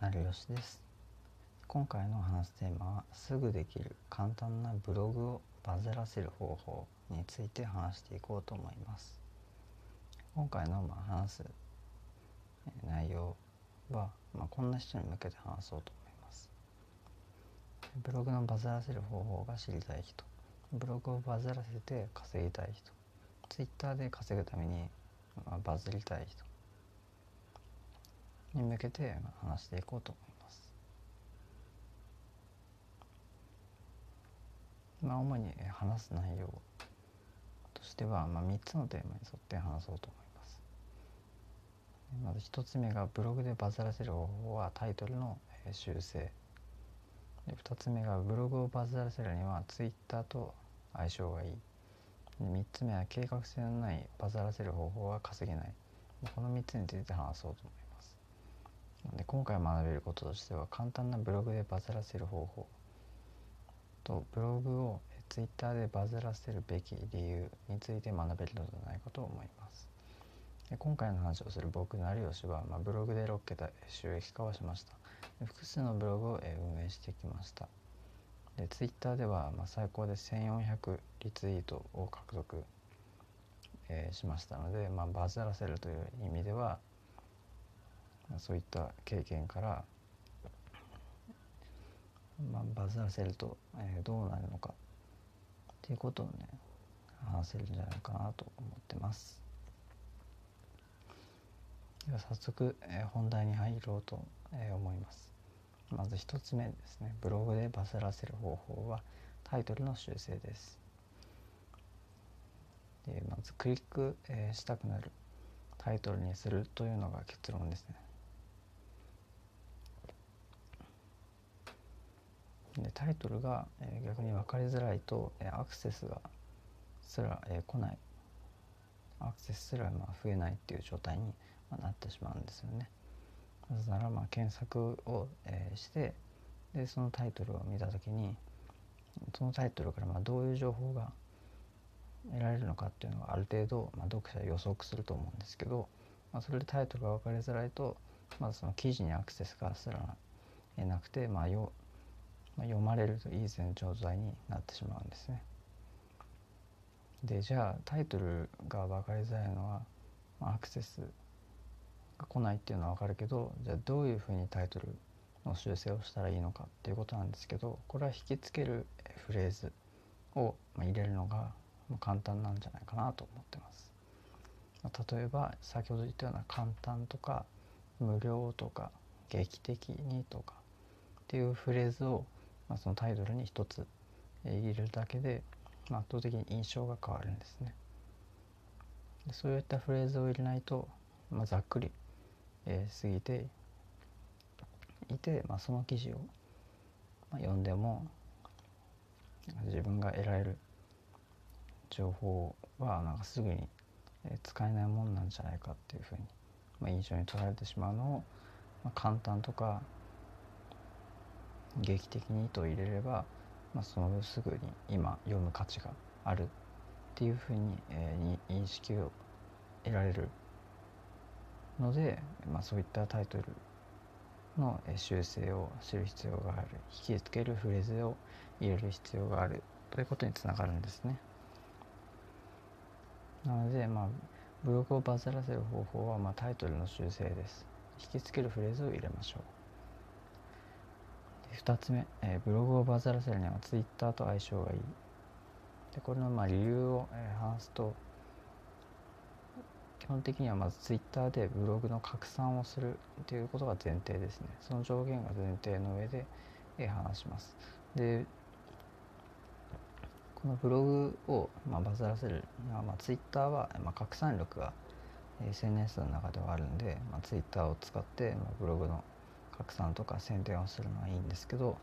成吉です。今回の話すテーマはすぐできる簡単なブログをバズらせる方法について話していこうと思います。今回のまあ話す内容は、まあ、こんな人に向けて話そうと思います。ブログのバズらせる方法が知りたい人。ブログをバズらせて稼ぎたい人。ツイッターで稼ぐために、まあ、バズりたい人。に向けて話していこうと思います。まあ、主に話す内容としては、まあ、3つのテーマに沿って話そうと思います。まず1つ目がブログでバズらせる方法はタイトルの修正。で2つ目がブログをバズらせるにはツイッターと相性がいい。3つ目は計画性のないバズらせる方法は稼げない。この3つについて話そうと思います。で今回学べることとしては簡単なブログでバズらせる方法とブログをツイッターでバズらせるべき理由について学べるのではないかと思います。で今回の話をする僕成吉は、まあ、ブログで6桁収益化をしました。複数のブログを運営してきました。でツイッターでは、まあ、最高で1400リツイートを獲得、えー、しましたので、まあ、バズらせるという意味ではそういった経験から、まあ、バズらせると、えー、どうなるのかっていうことをね話せるんじゃないかなと思ってます。では早速、えー、本題に入ろうと、えー、思います。まず1つ目ですねブログでバズらせる方法はタイトルの修正です。でまずクリック、えー、したくなるタイトルにするというのが結論ですね。でタイトルが、え、逆に分かりづらいと、え、アクセスがすら、えー、来ないアクセスすらまあ増えないっていう状態に、ま、なってしまうんですよね。なぜならま検索を、え、してでそのタイトルを見た時にそのタイトルからまどういう情報が得られるのかっていうのがある程度、ま、読者は予測すると思うんですけど、まあ、それでタイトルが分かりづらいとまずその記事にアクセスがすらなくて、読まれるといい前状態になってしまうんですね。でじゃあタイトルが分かりづらいのは、まあ、アクセスが来ないっていうのは分かるけどじゃあどういうふうにタイトルの修正をしたらいいのかっていうことなんですけどこれは引きつけるフレーズを入れるのが簡単なんじゃないかなと思ってます。例えば先ほど言ったような簡単とか無料とか劇的にとかっていうフレーズをまあ、そのタイトルに一つ入れるだけで、まあ、圧倒的に印象が変わるんですね。そういったフレーズを入れないと、まあ、ざっくり、えー、過ぎていて、まあ、その記事を、まあ、読んでも自分が得られる情報はなんかすぐに使えないもんなんじゃないかっていうふうに、まあ、印象に取られてしまうのを、まあ、簡単とか劇的にと入れれば、まあ、そのすぐに今読む価値があるっていうふうに、えー、認識を得られるので、まあ、そういったタイトルの修正を知る必要がある引きつけるフレーズを入れる必要があるということにつながるんですね。なので、まあ、ブログをバズらせる方法は、まあ、タイトルの修正です。引きつけるフレーズを入れましょう。2つ目、えー、ブログをバズらせるにはツイッターと相性がいい。でこれのまあ理由を、えー、話すと基本的にはまずツイッターでブログの拡散をするということが前提ですね。その上限が前提の上で、えー、話します。でこのブログを、まあ、バズらせるには、まあ、ツイッターは、まあ、拡散力が SNS の中ではあるんで、まあ、ツイッターを使って、まあ、ブログの拡散とか宣伝をするのはいいんですけど、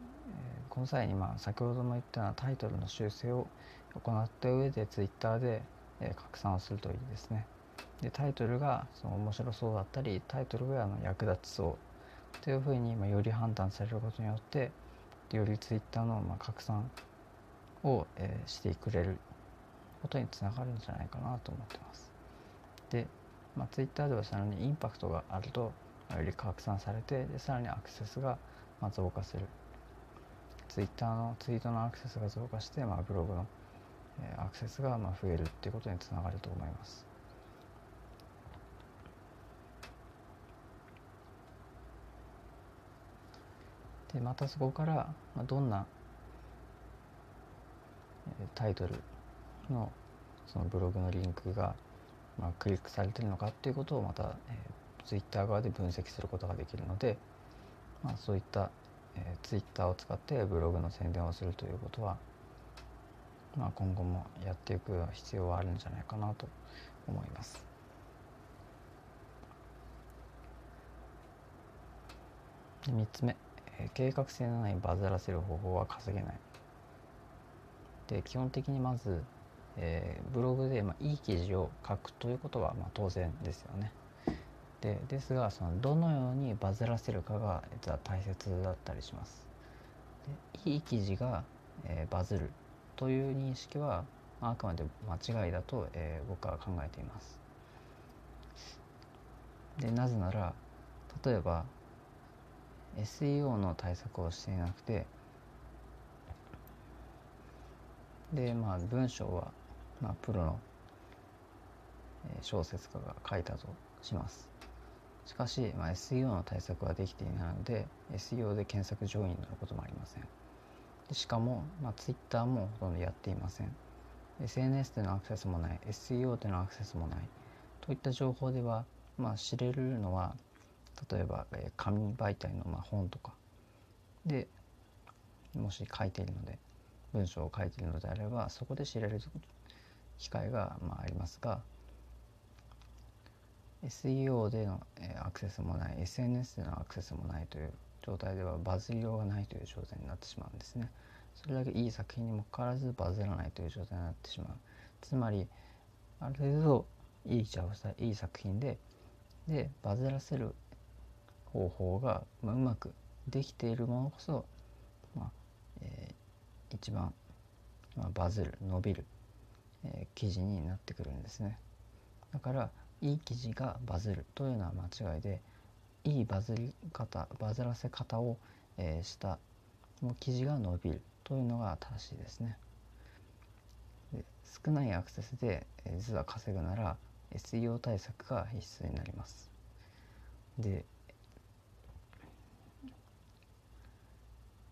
え、この際にまあ先ほども言ったようなタイトルの修正を行った上でツイッターで、え拡散をするといいですね。でタイトルがその面白そうだったりタイトルがあの役立ちそうというふうにまあより判断されることによってよりツイッターのまあ拡散を、え、してくれることにつながるんじゃないかなと思ってます。で、まあ、ツイッターではさらにインパクトがあるとより拡散されてでさらにアクセスが増加するツイッターのツイートのアクセスが増加して、まあ、ブログの、アクセスが増えるっていうことにつながると思います。でまたそこから、どんなタイトルのそのブログのリンクが、ま、クリックされてるのかっていうことをまた、ツイッター側で分析することができるので、まあ、そういった、えー、ツイッターを使ってブログの宣伝をするということは、まあ、今後もやっていく必要はあるんじゃないかなと思います。で3つ目、えー、計画性のないバズらせる方法は稼げない。で基本的にまずえー、ブログで、まあ、いい記事を書くということは、まあ、当然ですよね。でですがそのどのようにバズらせるかが実は大切だったりします。でいい記事が、えー、バズるという認識は、まあ、あくまで間違いだと、えー、僕は考えています。でなぜなら例えば SEO の対策をしていなくてでまあ文章はまあ、プロの小説家が書いたとします。しかし、まあ、SEO の対策はできていないので SEO で検索上位になることもありません。でしかも、まあ、Twitter もほとんどやっていません。SNS でのアクセスもない SEO でのアクセスもないといった情報では、まあ、知れるのは例えば、え紙媒体のまあ本とかでもし書いているので文章を書いているのであればそこで知れる機会がまあありますが SEO でのアクセスもない SNS でのアクセスもないという状態ではバズりようがないという状態になってしまうんですね。それだけいい作品にもかかわらずバズらないという状態になってしまう。つまりある程度いい茶をしたいい作品ででバズらせる方法が、まあ、うまくできているものこそ、まあえー、一番、まあ、バズる伸びるえー、記事になってくるんですねだからいい記事がバズるというのは間違いでいいバズり方バズらせ方を、えー、したもう記事が伸びるというのが正しいですね。で少ないアクセスで、えー、実は稼ぐなら SEO 対策が必須になります。で、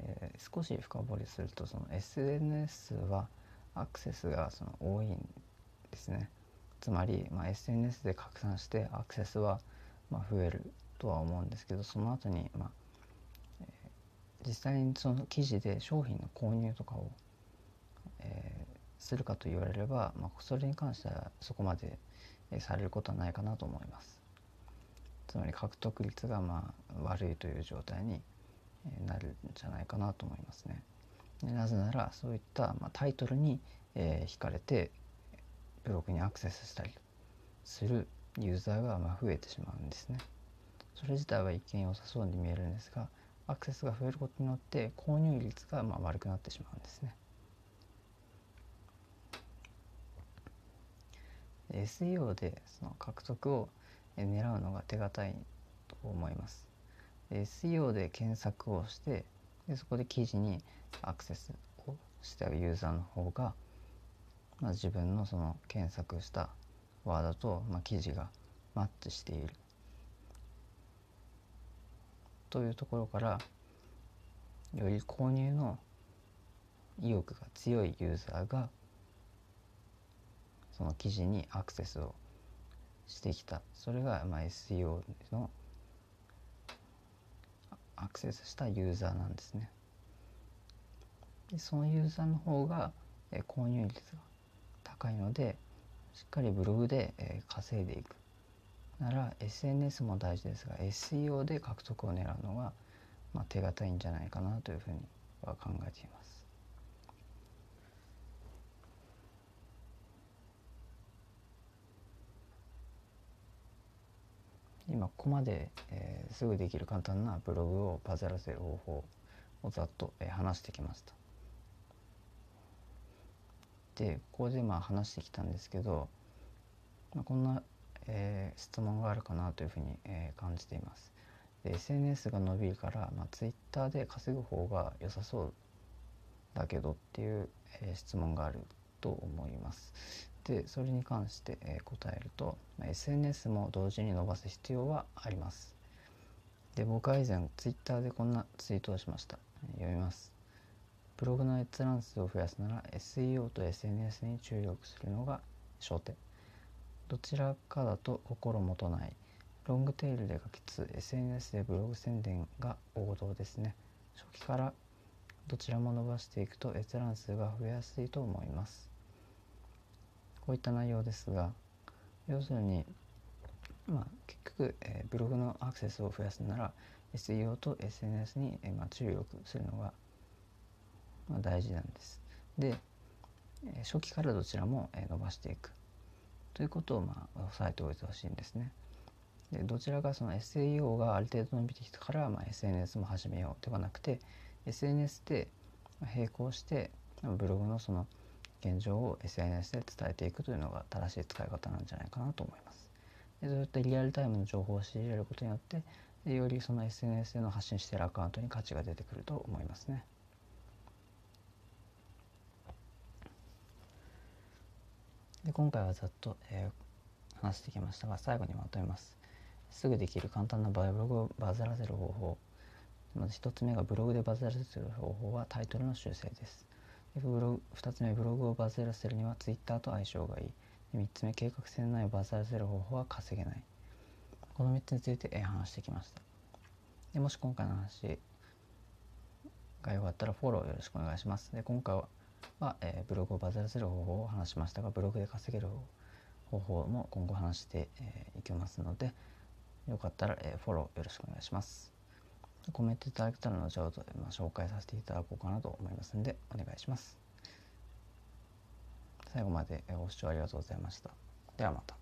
えー、少し深掘りするとその SNS はアクセスがその多いんですね。つまり、まあ、SNS で拡散してアクセスはまあ増えるとは思うんですけどその後にまあ、えー、実際にその記事で商品の購入とかを、えー、するかと言われれば、まあ、それに関してはそこまで、えー、されることはないかなと思いますつまり獲得率がまあ悪いという状態になるんじゃないかなと思いますね。なぜならそういった、まあ、タイトルに、えー、惹かれてブログにアクセスしたりするユーザーがまあ増えてしまうんですね。それ自体は一見良さそうに見えるんですがアクセスが増えることによって購入率がまあ悪くなってしまうんですね。SEO でその獲得を狙うのが手堅いと思います。SEO で検索をしてでそこで記事にアクセスをしたユーザーの方が、まあ、自分のその検索したワードと、まあ、記事がマッチしているというところからより購入の意欲が強いユーザーがその記事にアクセスをしてきたそれがまあ SEO のアクセスしたユーザーなんですね。でそのユーザーの方が、購入率が高いのでしっかりブログで、え稼いでいくなら SNS も大事ですが SEO で獲得を狙うのが、まあ、手堅いんじゃないかなというふうには考えています。今ここまで、えー、すぐできる簡単なブログをバズらせる方法をざっと、えー、話してきました。でここでまあ話してきたんですけど、まあ、こんな、えー、質問があるかなというふうに、えー、感じています。SNS が伸びるから、まあ、Twitter で稼ぐ方が良さそうだけどっていう、えー、質問があると思います。でそれに関して、えー、答えると、まあ、SNS も同時に伸ばす必要はあります。で僕は以前 Twitter でこんなツイートをしました。読みます。ブログの閲覧数を増やすなら SEO と SNS に注力するのが焦点。どちらかだと心もとない。ロングテールで書きつつ SNS でブログ宣伝が王道ですね。初期からどちらも伸ばしていくと閲覧数が増えやすいと思います。こういった内容ですが要するにまあ結局、えー、ブログのアクセスを増やすなら SEO と SNS に、えー、まあ、注力するのが、まあ、大事なんですで、初期からどちらも、伸ばしていくということをまあ押さえておいてほしいんですね。でどちらかその SEO がある程度伸びてきたから、まあ、SNS も始めようではなくて SNS で並行してブログのその現状を SNS で伝えていくというのが正しい使い方なんじゃないかなと思います。でそういったリアルタイムの情報を仕入れることによってよりその SNS での発信しているアカウントに価値が出てくると思いますね。で今回はざっと、えー、話してきましたが最後にまとめます。すぐできる簡単なブログをバズらせる方法。まず1つ目がブログでバズらせる方法はタイトルの修正です。でブログ2つ目ブログをバズらせるには Twitter と相性がいい。3つ目計画性のないバズらせる方法は稼げない。この3つについてえ話してきました。でもし今回の話が良かったらフォローよろしくお願いします。で今回はは、えー、ブログをバズらせる方法を話しましたがブログで稼げる方法も今後話してい、えー、きますのでよかったら、えー、フォローよろしくお願いします。コメントいただけたら後ほど、まあ、紹介させていただこうかなと思いますのでお願いします。最後までご視聴ありがとうございました。ではまた。